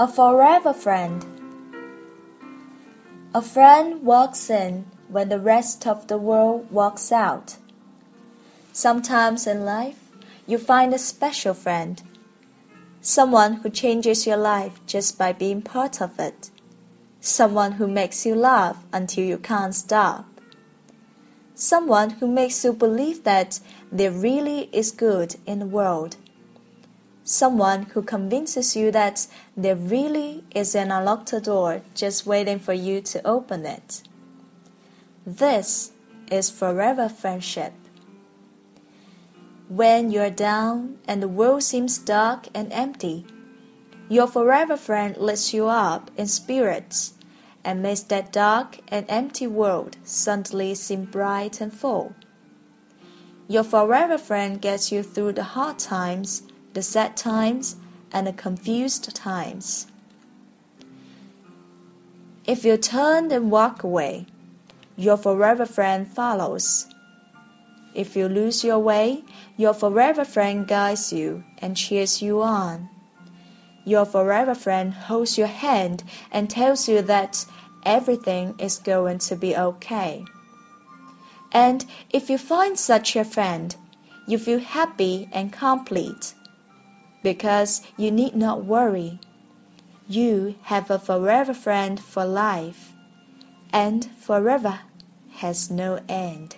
A Forever Friend. A friend walks in when the rest of the world walks out. Sometimes in life you find a special friend, someone who changes your life just by being part of it, someone who makes you laugh until you can't stop, someone who makes you believe that there really is good in the world someone who convinces you that there really is an unlocked door just waiting for you to open it. This is forever friendship. When you're down and the world seems dark and empty, your forever friend lifts you up in spirits and makes that dark and empty world suddenly seem bright and full. Your forever friend gets you through the hard times the sad times and the confused times. If you turn and walk away, your forever friend follows. If you lose your way, your forever friend guides you and cheers you on. Your forever friend holds your hand and tells you that everything is going to be okay. And if you find such a friend, you feel happy and complete because you need not worry. You have a forever friend for life, and forever has no end.